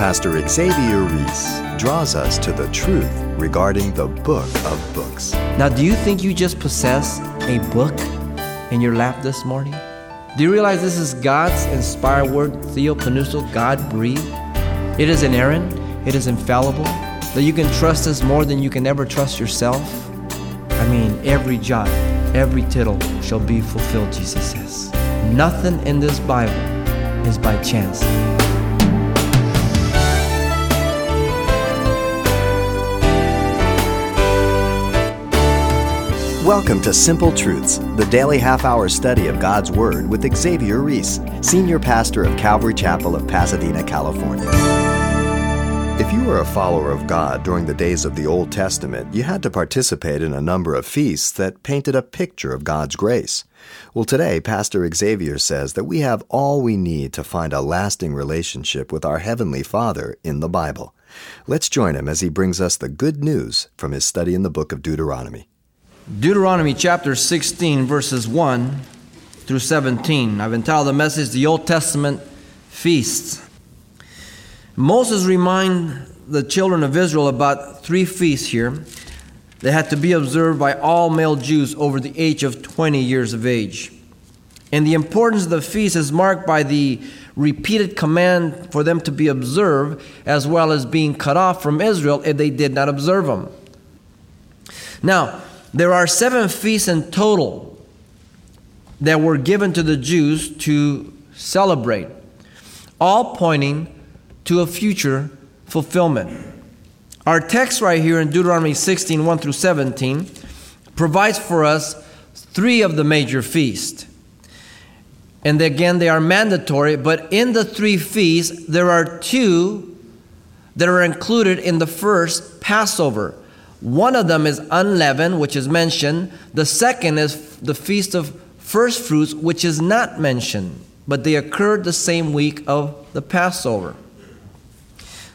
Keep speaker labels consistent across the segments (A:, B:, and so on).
A: Pastor Xavier Reese draws us to the truth regarding the book of books.
B: Now, do you think you just possess a book in your lap this morning? Do you realize this is God's inspired word, theopneustos, God breathed? It is inerrant, it is infallible, that you can trust us more than you can ever trust yourself? I mean, every jot, every tittle shall be fulfilled, Jesus says. Nothing in this Bible is by chance.
A: Welcome to Simple Truths, the daily half hour study of God's Word with Xavier Reese, Senior Pastor of Calvary Chapel of Pasadena, California. If you were a follower of God during the days of the Old Testament, you had to participate in a number of feasts that painted a picture of God's grace. Well, today, Pastor Xavier says that we have all we need to find a lasting relationship with our Heavenly Father in the Bible. Let's join him as he brings us the good news from his study in the book of Deuteronomy.
B: Deuteronomy chapter 16, verses 1 through 17. I've entitled the message The Old Testament Feasts. Moses remind the children of Israel about three feasts here that had to be observed by all male Jews over the age of 20 years of age. And the importance of the feast is marked by the repeated command for them to be observed, as well as being cut off from Israel if they did not observe them. Now, there are seven feasts in total that were given to the Jews to celebrate, all pointing to a future fulfillment. Our text right here in Deuteronomy 16 1 through 17 provides for us three of the major feasts. And again, they are mandatory, but in the three feasts, there are two that are included in the first Passover. One of them is unleavened, which is mentioned. The second is the feast of first fruits, which is not mentioned, but they occurred the same week of the Passover.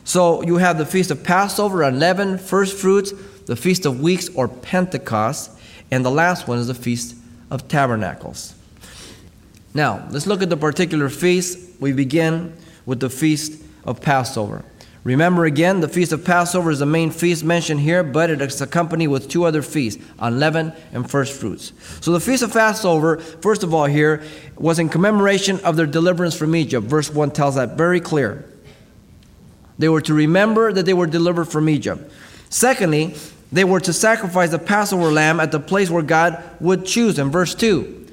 B: So you have the feast of Passover, unleavened, first fruits, the feast of weeks or Pentecost, and the last one is the feast of tabernacles. Now, let's look at the particular feast. We begin with the feast of Passover. Remember again, the Feast of Passover is the main feast mentioned here, but it is accompanied with two other feasts, unleavened and first fruits. So the Feast of Passover, first of all, here, was in commemoration of their deliverance from Egypt. Verse 1 tells that very clear. They were to remember that they were delivered from Egypt. Secondly, they were to sacrifice the Passover lamb at the place where God would choose in verse 2.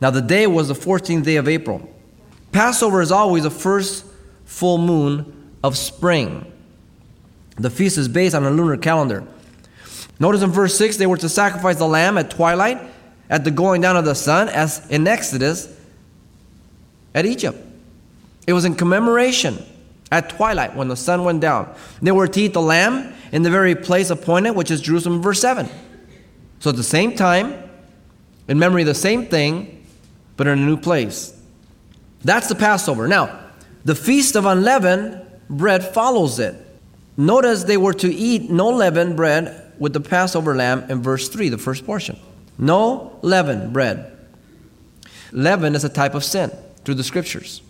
B: Now, the day was the 14th day of April. Passover is always the first full moon of spring. The feast is based on a lunar calendar. Notice in verse 6 they were to sacrifice the lamb at twilight, at the going down of the sun, as in Exodus at Egypt. It was in commemoration at twilight when the sun went down. They were to eat the lamb in the very place appointed, which is Jerusalem, verse 7. So at the same time, in memory of the same thing, but in a new place. That's the Passover. Now, the feast of unleavened bread follows it. Notice they were to eat no leavened bread with the Passover lamb in verse 3, the first portion. No leavened bread. Leaven is a type of sin through the scriptures.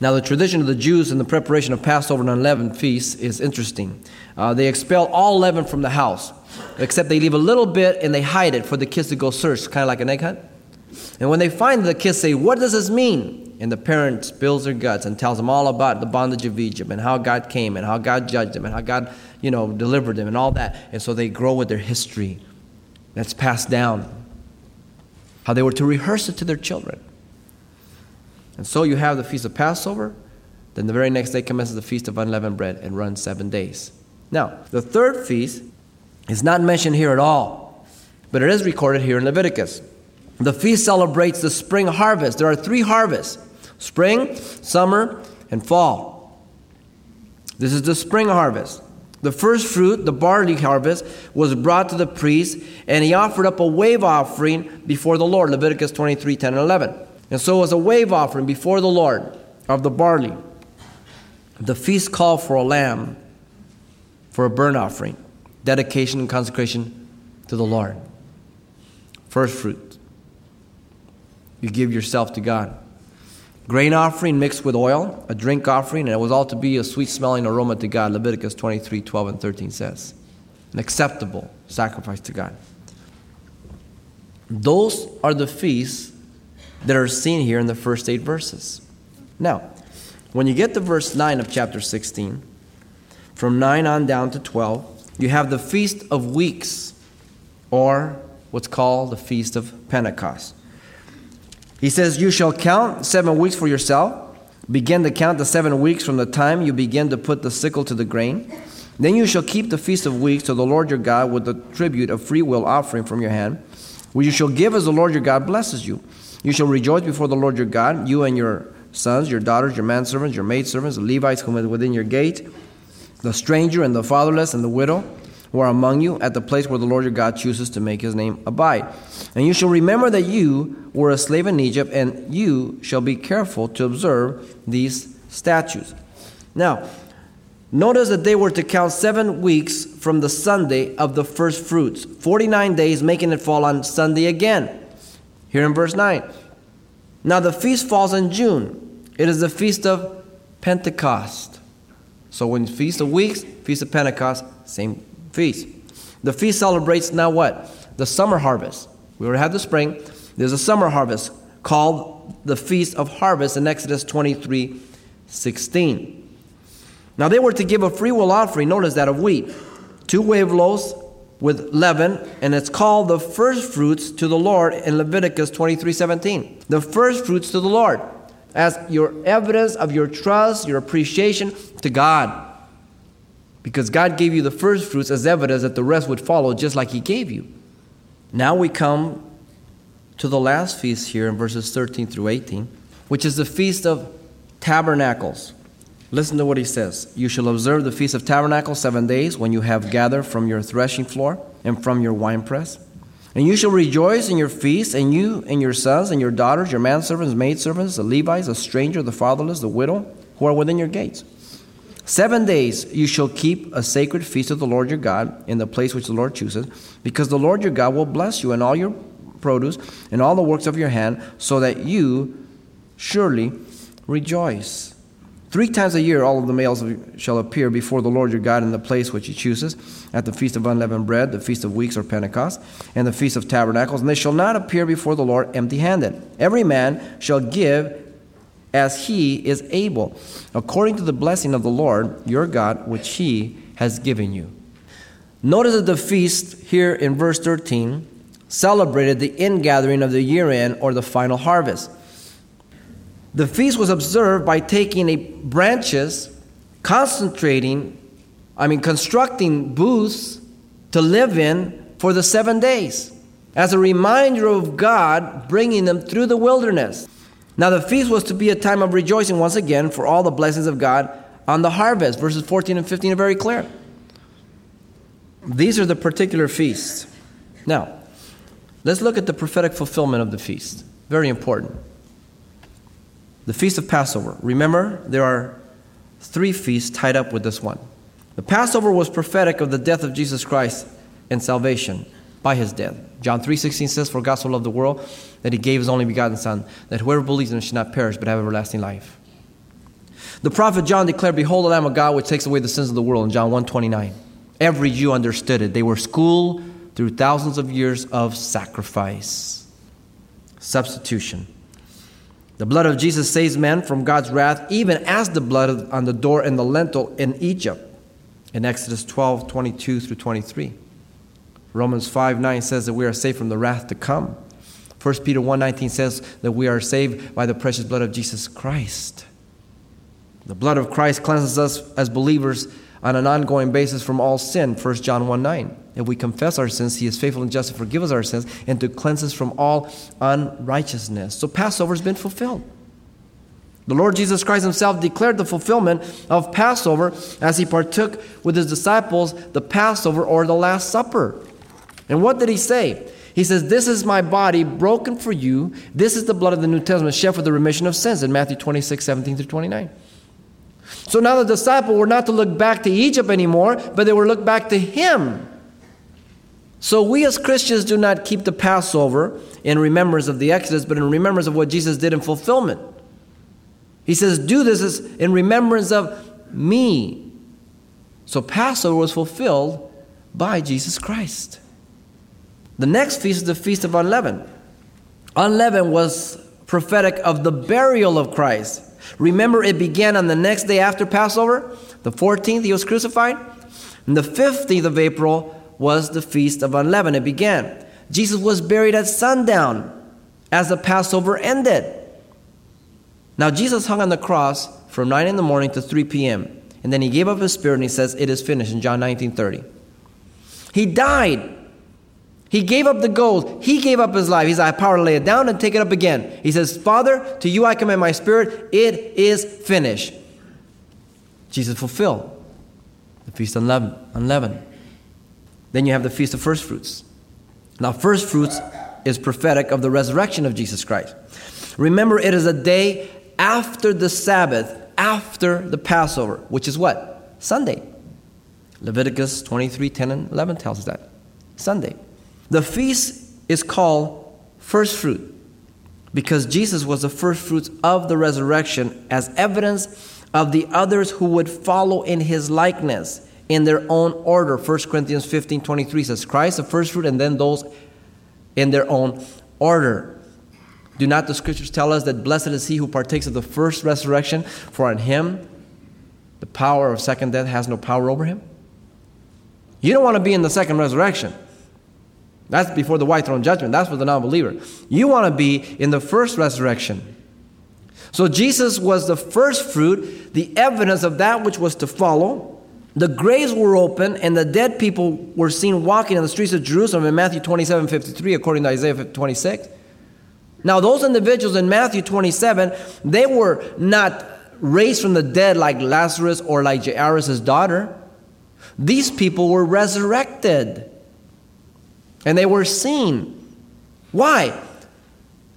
B: Now, the tradition of the Jews in the preparation of Passover and unleavened feasts is interesting. Uh, they expel all leaven from the house, except they leave a little bit and they hide it for the kids to go search, kind of like an egg hunt. And when they find the kids say, What does this mean? And the parent spills their guts and tells them all about the bondage of Egypt and how God came and how God judged them and how God, you know, delivered them and all that. And so they grow with their history that's passed down. How they were to rehearse it to their children. And so you have the Feast of Passover. Then the very next day commences the Feast of Unleavened Bread and runs seven days. Now, the third feast is not mentioned here at all, but it is recorded here in Leviticus. The feast celebrates the spring harvest. There are three harvests spring, summer, and fall. This is the spring harvest. The first fruit, the barley harvest, was brought to the priest, and he offered up a wave offering before the Lord. Leviticus 23 10 and 11. And so it was a wave offering before the Lord of the barley. The feast called for a lamb for a burnt offering, dedication and consecration to the Lord. First fruit. You give yourself to God. Grain offering mixed with oil, a drink offering, and it was all to be a sweet smelling aroma to God, Leviticus 23 12 and 13 says. An acceptable sacrifice to God. Those are the feasts that are seen here in the first eight verses. Now, when you get to verse 9 of chapter 16, from 9 on down to 12, you have the Feast of Weeks, or what's called the Feast of Pentecost. He says, You shall count seven weeks for yourself. Begin to count the seven weeks from the time you begin to put the sickle to the grain. Then you shall keep the Feast of Weeks to the Lord your God with the tribute of free will offering from your hand, which you shall give as the Lord your God blesses you. You shall rejoice before the Lord your God, you and your sons, your daughters, your manservants, your maidservants, the Levites whom are within your gate, the stranger and the fatherless and the widow who are among you at the place where the Lord your God chooses to make his name abide. And you shall remember that you were a slave in Egypt, and you shall be careful to observe these statutes. Now, notice that they were to count seven weeks from the Sunday of the first fruits, 49 days, making it fall on Sunday again. Here in verse 9. Now, the feast falls in June. It is the feast of Pentecost. So, when Feast of Weeks, Feast of Pentecost, same feast. The feast celebrates now what? The summer harvest. We already had the spring. There's a summer harvest called the Feast of Harvest in Exodus 23 16. Now, they were to give a free will offering, notice that, of wheat, two wave loaves with leaven, and it's called the first fruits to the Lord in Leviticus 23 17. The first fruits to the Lord as your evidence of your trust, your appreciation to God. Because God gave you the first fruits as evidence that the rest would follow just like He gave you. Now we come to the last feast here in verses 13 through 18, which is the Feast of Tabernacles. Listen to what he says. You shall observe the Feast of Tabernacles seven days when you have gathered from your threshing floor and from your winepress. And you shall rejoice in your feast, and you and your sons and your daughters, your manservants, maidservants, the Levites, the stranger, the fatherless, the widow, who are within your gates. Seven days you shall keep a sacred feast of the Lord your God in the place which the Lord chooses, because the Lord your God will bless you in all your produce and all the works of your hand, so that you surely rejoice. Three times a year, all of the males shall appear before the Lord your God in the place which he chooses, at the feast of unleavened bread, the feast of weeks or Pentecost, and the feast of tabernacles. And they shall not appear before the Lord empty handed. Every man shall give as he is able, according to the blessing of the Lord your God, which he has given you. Notice that the feast here in verse 13 celebrated the ingathering of the year end or the final harvest. The feast was observed by taking a branches, concentrating, I mean, constructing booths to live in for the seven days as a reminder of God bringing them through the wilderness. Now, the feast was to be a time of rejoicing once again for all the blessings of God on the harvest. Verses 14 and 15 are very clear. These are the particular feasts. Now, let's look at the prophetic fulfillment of the feast. Very important the Feast of Passover. Remember, there are three feasts tied up with this one. The Passover was prophetic of the death of Jesus Christ and salvation by his death. John 3:16 says, "For God so loved the world that he gave his only begotten Son, that whoever believes in him should not perish but have everlasting life." The prophet John declared, "Behold the Lamb of God which takes away the sins of the world." In John 1:29, every Jew understood it. They were schooled through thousands of years of sacrifice, substitution. The blood of Jesus saves men from God's wrath, even as the blood on the door and the lintel in Egypt. In Exodus 12, 22 through 23. Romans 5, 9 says that we are saved from the wrath to come. 1 Peter 1, 19 says that we are saved by the precious blood of Jesus Christ. The blood of Christ cleanses us as believers on an ongoing basis from all sin. 1 John 1, 9. If we confess our sins, He is faithful and just to forgive us our sins and to cleanse us from all unrighteousness. So Passover has been fulfilled. The Lord Jesus Christ Himself declared the fulfillment of Passover as He partook with His disciples the Passover or the Last Supper. And what did He say? He says, This is my body broken for you. This is the blood of the New Testament shed for the remission of sins in Matthew 26, 17 through 29. So now the disciples were not to look back to Egypt anymore, but they were look back to Him. So we as Christians do not keep the Passover in remembrance of the Exodus, but in remembrance of what Jesus did in fulfillment. He says, Do this in remembrance of me. So Passover was fulfilled by Jesus Christ. The next feast is the Feast of Unleavened. Unleavened was prophetic of the burial of Christ. Remember, it began on the next day after Passover, the 14th, he was crucified. And the 15th of April was the Feast of Unleavened. It began. Jesus was buried at sundown as the Passover ended. Now, Jesus hung on the cross from 9 in the morning to 3 p.m. And then he gave up his spirit and he says, It is finished in John 19 30. He died. He gave up the gold. He gave up his life. He said, I have power to lay it down and take it up again. He says, Father, to you I commend my spirit. It is finished. Jesus fulfilled the feast of unleavened. Then you have the feast of first fruits. Now, first fruits is prophetic of the resurrection of Jesus Christ. Remember, it is a day after the Sabbath, after the Passover, which is what? Sunday. Leviticus 23 10 and 11 tells us that. Sunday. The feast is called first fruit because Jesus was the first fruits of the resurrection as evidence of the others who would follow in his likeness in their own order. 1 Corinthians 15 23 says, Christ the first fruit, and then those in their own order. Do not the scriptures tell us that blessed is he who partakes of the first resurrection, for on him the power of second death has no power over him? You don't want to be in the second resurrection. That's before the white throne judgment. That's for the non believer. You want to be in the first resurrection. So Jesus was the first fruit, the evidence of that which was to follow. The graves were open, and the dead people were seen walking in the streets of Jerusalem in Matthew 27 53, according to Isaiah 26. Now, those individuals in Matthew 27, they were not raised from the dead like Lazarus or like Jairus' daughter. These people were resurrected and they were seen. Why?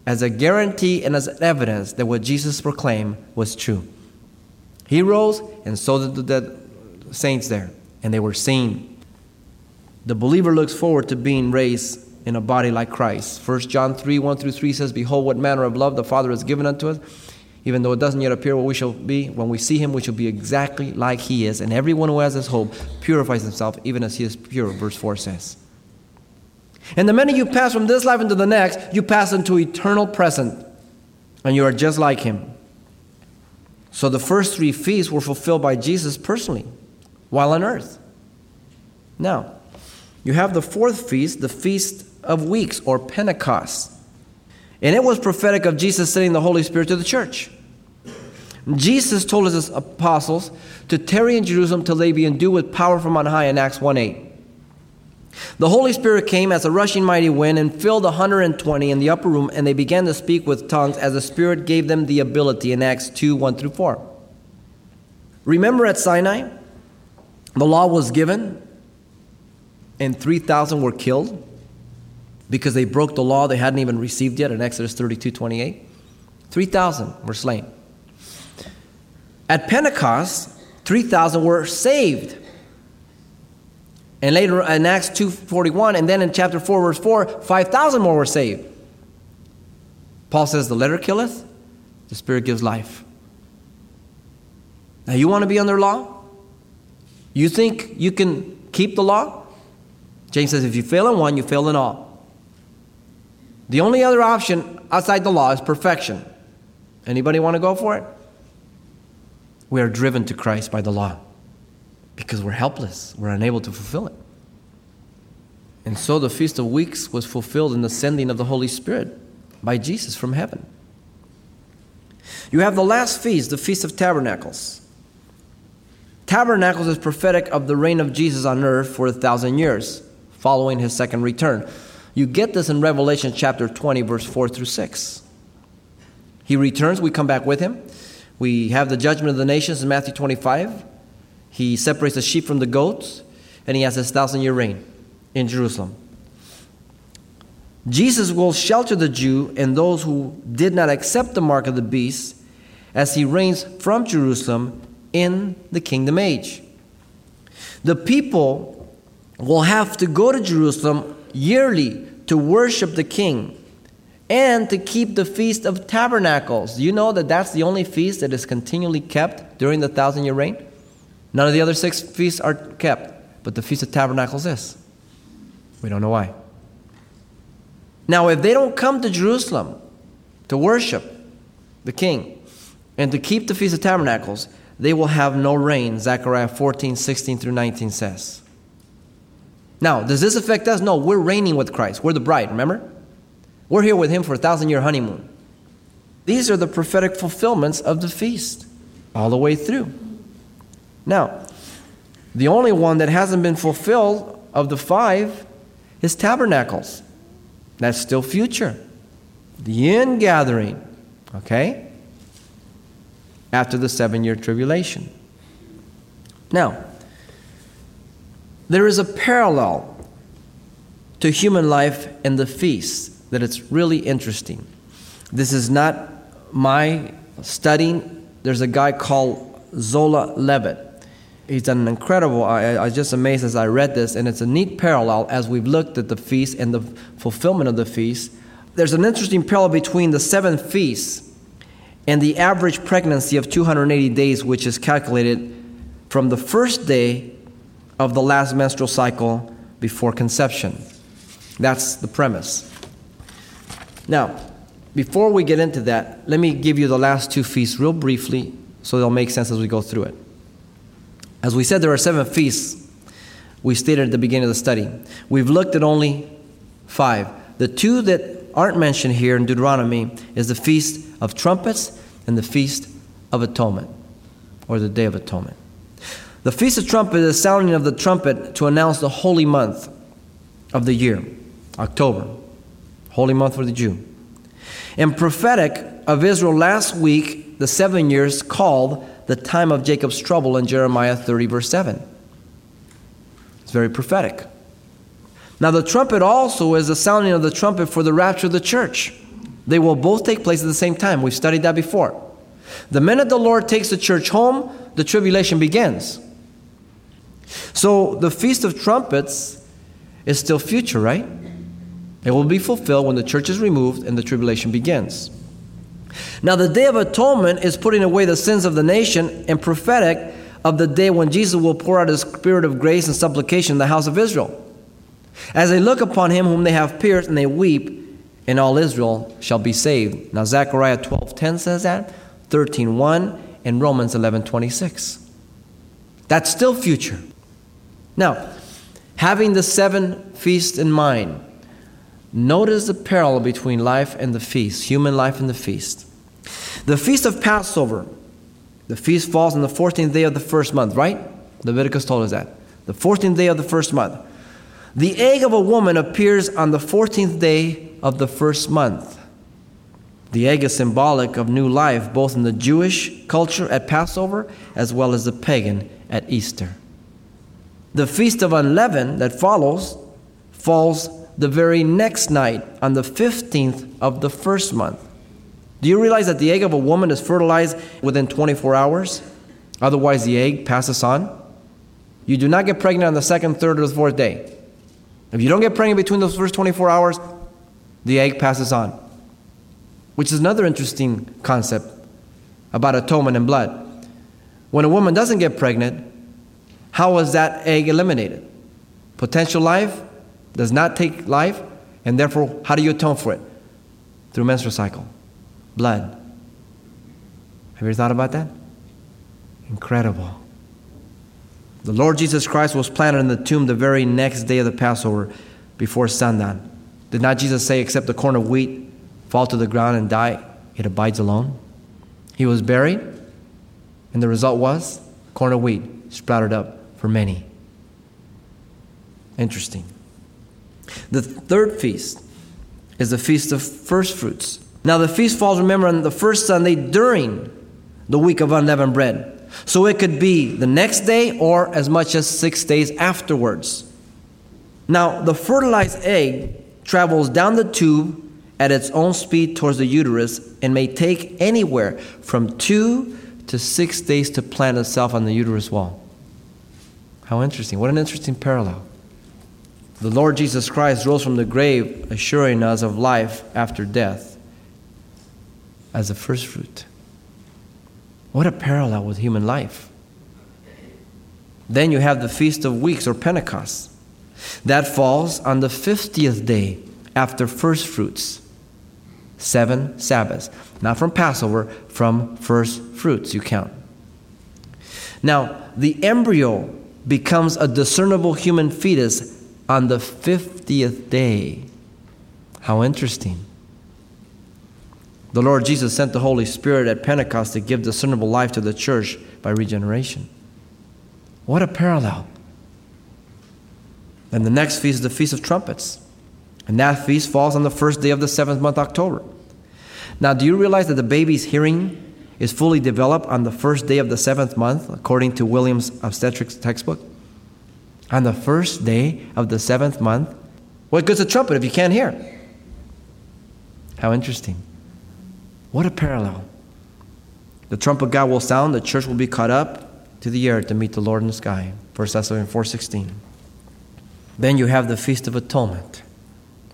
B: As a guarantee and as evidence that what Jesus proclaimed was true. He rose, and so did the dead saints there, and they were seen. The believer looks forward to being raised in a body like Christ. 1 John 3 1 through 3 says, Behold, what manner of love the Father has given unto us. Even though it doesn't yet appear what we shall be, when we see him, we shall be exactly like he is. And everyone who has this hope purifies himself, even as he is pure, verse 4 says. And the minute you pass from this life into the next, you pass into eternal present, and you are just like him. So the first three feasts were fulfilled by Jesus personally while on earth. Now, you have the fourth feast, the Feast of Weeks or Pentecost. And it was prophetic of Jesus sending the Holy Spirit to the church. Jesus told his apostles to tarry in Jerusalem till they be endued with power from on high in Acts 1 8. The Holy Spirit came as a rushing mighty wind and filled the 120 in the upper room, and they began to speak with tongues as the Spirit gave them the ability in Acts 2 1 through 4. Remember at Sinai? The law was given, and 3,000 were killed because they broke the law they hadn't even received yet in Exodus 32 28. 3,000 were slain. At Pentecost, 3,000 were saved. And later in Acts 2.41, and then in chapter 4, verse 4, 5,000 more were saved. Paul says, The letter killeth, the Spirit gives life. Now, you want to be under law? You think you can keep the law? James says, if you fail in one, you fail in all. The only other option outside the law is perfection. Anybody want to go for it? We are driven to Christ by the law because we're helpless. We're unable to fulfill it. And so the Feast of Weeks was fulfilled in the sending of the Holy Spirit by Jesus from heaven. You have the last feast, the Feast of Tabernacles. Tabernacles is prophetic of the reign of Jesus on earth for a thousand years following his second return. You get this in Revelation chapter 20, verse 4 through 6. He returns, we come back with him. We have the judgment of the nations in Matthew 25. He separates the sheep from the goats, and he has his thousand year reign in Jerusalem. Jesus will shelter the Jew and those who did not accept the mark of the beast as he reigns from Jerusalem in the kingdom age. The people will have to go to Jerusalem yearly to worship the king and to keep the Feast of Tabernacles. You know that that's the only feast that is continually kept during the thousand year reign? None of the other six feasts are kept, but the Feast of Tabernacles is. We don't know why. Now, if they don't come to Jerusalem to worship the king and to keep the Feast of Tabernacles, they will have no rain, Zechariah 14, 16 through 19 says. Now, does this affect us? No, we're reigning with Christ. We're the bride, remember? We're here with him for a thousand year honeymoon. These are the prophetic fulfillments of the feast all the way through. Now, the only one that hasn't been fulfilled of the five is tabernacles. That's still future. The ingathering, okay? After the seven year tribulation. Now, there is a parallel to human life and the feast that it's really interesting. This is not my studying. There's a guy called Zola Levitt. He's done an incredible, I, I was just amazed as I read this, and it's a neat parallel as we've looked at the feast and the fulfillment of the feast. There's an interesting parallel between the seven feasts and the average pregnancy of 280 days, which is calculated from the first day of the last menstrual cycle before conception. That's the premise. Now, before we get into that, let me give you the last two feasts real briefly so they'll make sense as we go through it. As we said, there are seven feasts we stated at the beginning of the study. We've looked at only five. The two that aren't mentioned here in Deuteronomy is the Feast of Trumpets and the Feast of Atonement, or the Day of Atonement. The Feast of Trumpets is the sounding of the trumpet to announce the holy month of the year, October holy month for the Jew. And prophetic of Israel last week, the seven years called the time of Jacob's trouble in Jeremiah 30, verse 7. It's very prophetic. Now, the trumpet also is the sounding of the trumpet for the rapture of the church. They will both take place at the same time. We've studied that before. The minute the Lord takes the church home, the tribulation begins. So, the Feast of Trumpets is still future, right? It will be fulfilled when the church is removed and the tribulation begins. Now, the Day of Atonement is putting away the sins of the nation and prophetic of the day when Jesus will pour out his spirit of grace and supplication in the house of Israel. As they look upon him whom they have pierced and they weep, and all Israel shall be saved. Now Zechariah 12:10 says that, 13:1 and Romans 11:26. That's still future. Now, having the seven feasts in mind, Notice the parallel between life and the feast, human life and the feast. The feast of Passover, the feast falls on the 14th day of the first month, right? Leviticus told us that. The 14th day of the first month. The egg of a woman appears on the 14th day of the first month. The egg is symbolic of new life, both in the Jewish culture at Passover as well as the pagan at Easter. The feast of unleavened that follows falls the very next night on the 15th of the first month. Do you realize that the egg of a woman is fertilized within 24 hours? Otherwise, the egg passes on. You do not get pregnant on the second, third, or the fourth day. If you don't get pregnant between those first 24 hours, the egg passes on. Which is another interesting concept about atonement and blood. When a woman doesn't get pregnant, how was that egg eliminated? Potential life does not take life, and therefore, how do you atone for it? Through menstrual cycle, blood. Have you ever thought about that? Incredible. The Lord Jesus Christ was planted in the tomb the very next day of the Passover before sundown. Did not Jesus say, except the corn of wheat fall to the ground and die, it abides alone? He was buried, and the result was corn of wheat sprouted up for many. Interesting. The third feast is the Feast of First Fruits. Now, the feast falls, remember, on the first Sunday during the week of unleavened bread. So it could be the next day or as much as six days afterwards. Now, the fertilized egg travels down the tube at its own speed towards the uterus and may take anywhere from two to six days to plant itself on the uterus wall. How interesting. What an interesting parallel. The Lord Jesus Christ rose from the grave, assuring us of life after death as a first fruit. What a parallel with human life. Then you have the Feast of Weeks or Pentecost. That falls on the 50th day after first fruits. Seven Sabbaths. Not from Passover, from first fruits, you count. Now, the embryo becomes a discernible human fetus on the 50th day. How interesting. The Lord Jesus sent the Holy Spirit at Pentecost to give discernible life to the church by regeneration. What a parallel. And the next feast is the Feast of Trumpets. And that feast falls on the first day of the seventh month, October. Now, do you realize that the baby's hearing is fully developed on the first day of the seventh month, according to Williams' obstetrics textbook? On the first day of the seventh month? What good's a trumpet if you can't hear? How interesting. What a parallel. The trumpet God will sound, the church will be caught up to the air to meet the Lord in the sky. 1 Thessalonians 4.16. Then you have the Feast of Atonement.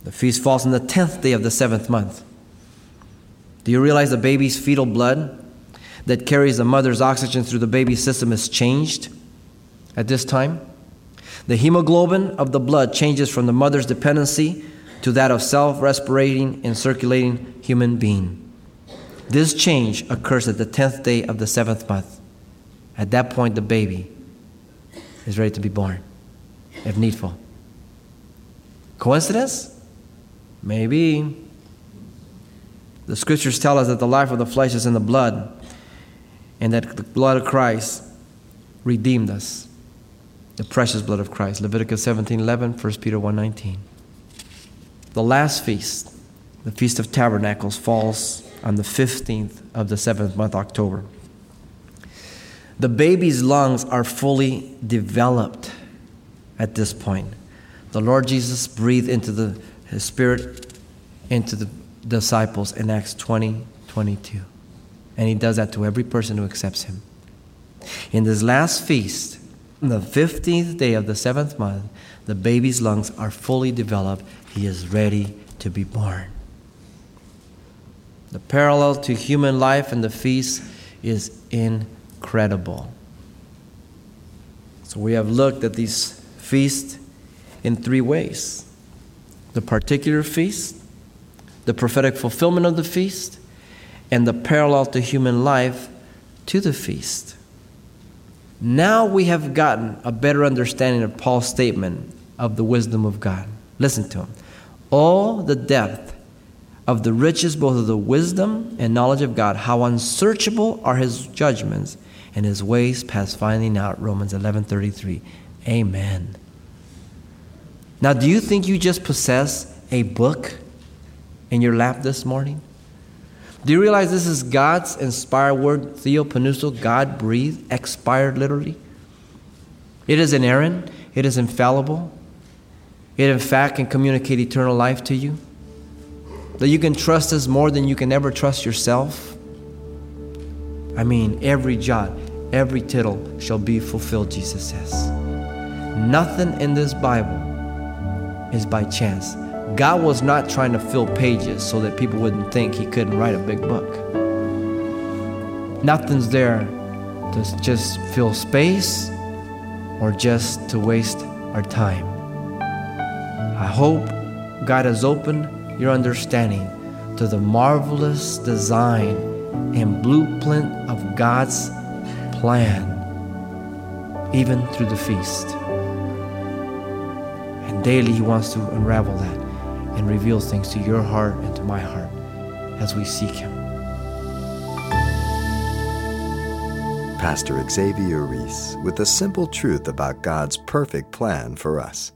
B: The feast falls on the 10th day of the seventh month. Do you realize the baby's fetal blood that carries the mother's oxygen through the baby's system is changed at this time? The hemoglobin of the blood changes from the mother's dependency to that of self respirating and circulating human being. This change occurs at the 10th day of the seventh month. At that point, the baby is ready to be born, if needful. Coincidence? Maybe. The scriptures tell us that the life of the flesh is in the blood, and that the blood of Christ redeemed us. The precious blood of Christ. Leviticus 17 11, 1 Peter 1 19. The last feast, the Feast of Tabernacles, falls on the 15th of the seventh month, October. The baby's lungs are fully developed at this point. The Lord Jesus breathed into the, his spirit into the disciples in Acts 20 22. And he does that to every person who accepts him. In this last feast, the 15th day of the seventh month, the baby's lungs are fully developed. He is ready to be born. The parallel to human life and the feast is incredible. So we have looked at these feasts in three ways the particular feast, the prophetic fulfillment of the feast, and the parallel to human life to the feast. Now we have gotten a better understanding of Paul's statement of the wisdom of God. Listen to him. All the depth of the riches both of the wisdom and knowledge of God, how unsearchable are his judgments and his ways past finding out. Romans 11:33. Amen. Now, do you think you just possess a book in your lap this morning? Do you realize this is God's inspired word, theopneustos, God breathed, expired literally? It is inerrant, it is infallible. It, in fact, can communicate eternal life to you that you can trust us more than you can ever trust yourself? I mean, every jot, every tittle shall be fulfilled, Jesus says. Nothing in this Bible is by chance. God was not trying to fill pages so that people wouldn't think he couldn't write a big book. Nothing's there to just fill space or just to waste our time. I hope God has opened your understanding to the marvelous design and blueprint of God's plan, even through the feast. And daily, He wants to unravel that reveal things to your heart and to my heart as we seek Him.
A: Pastor Xavier Reese with the simple truth about God's perfect plan for us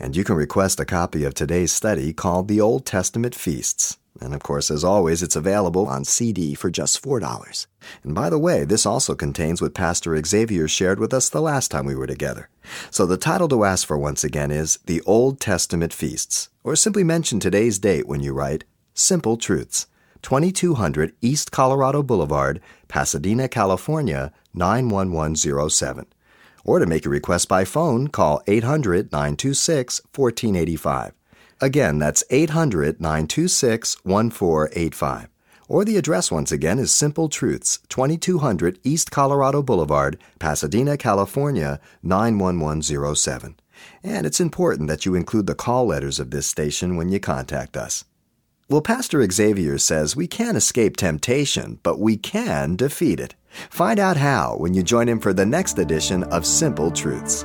A: and you can request a copy of today's study called The Old Testament Feasts. And of course, as always, it's available on CD for just $4. And by the way, this also contains what Pastor Xavier shared with us the last time we were together. So the title to ask for once again is The Old Testament Feasts, or simply mention today's date when you write Simple Truths, 2200 East Colorado Boulevard, Pasadena, California, 91107. Or to make a request by phone, call 800 926 1485. Again, that's 800 926 1485. Or the address once again is Simple Truths, 2200 East Colorado Boulevard, Pasadena, California, 91107. And it's important that you include the call letters of this station when you contact us. Well, Pastor Xavier says we can't escape temptation, but we can defeat it. Find out how when you join him for the next edition of Simple Truths.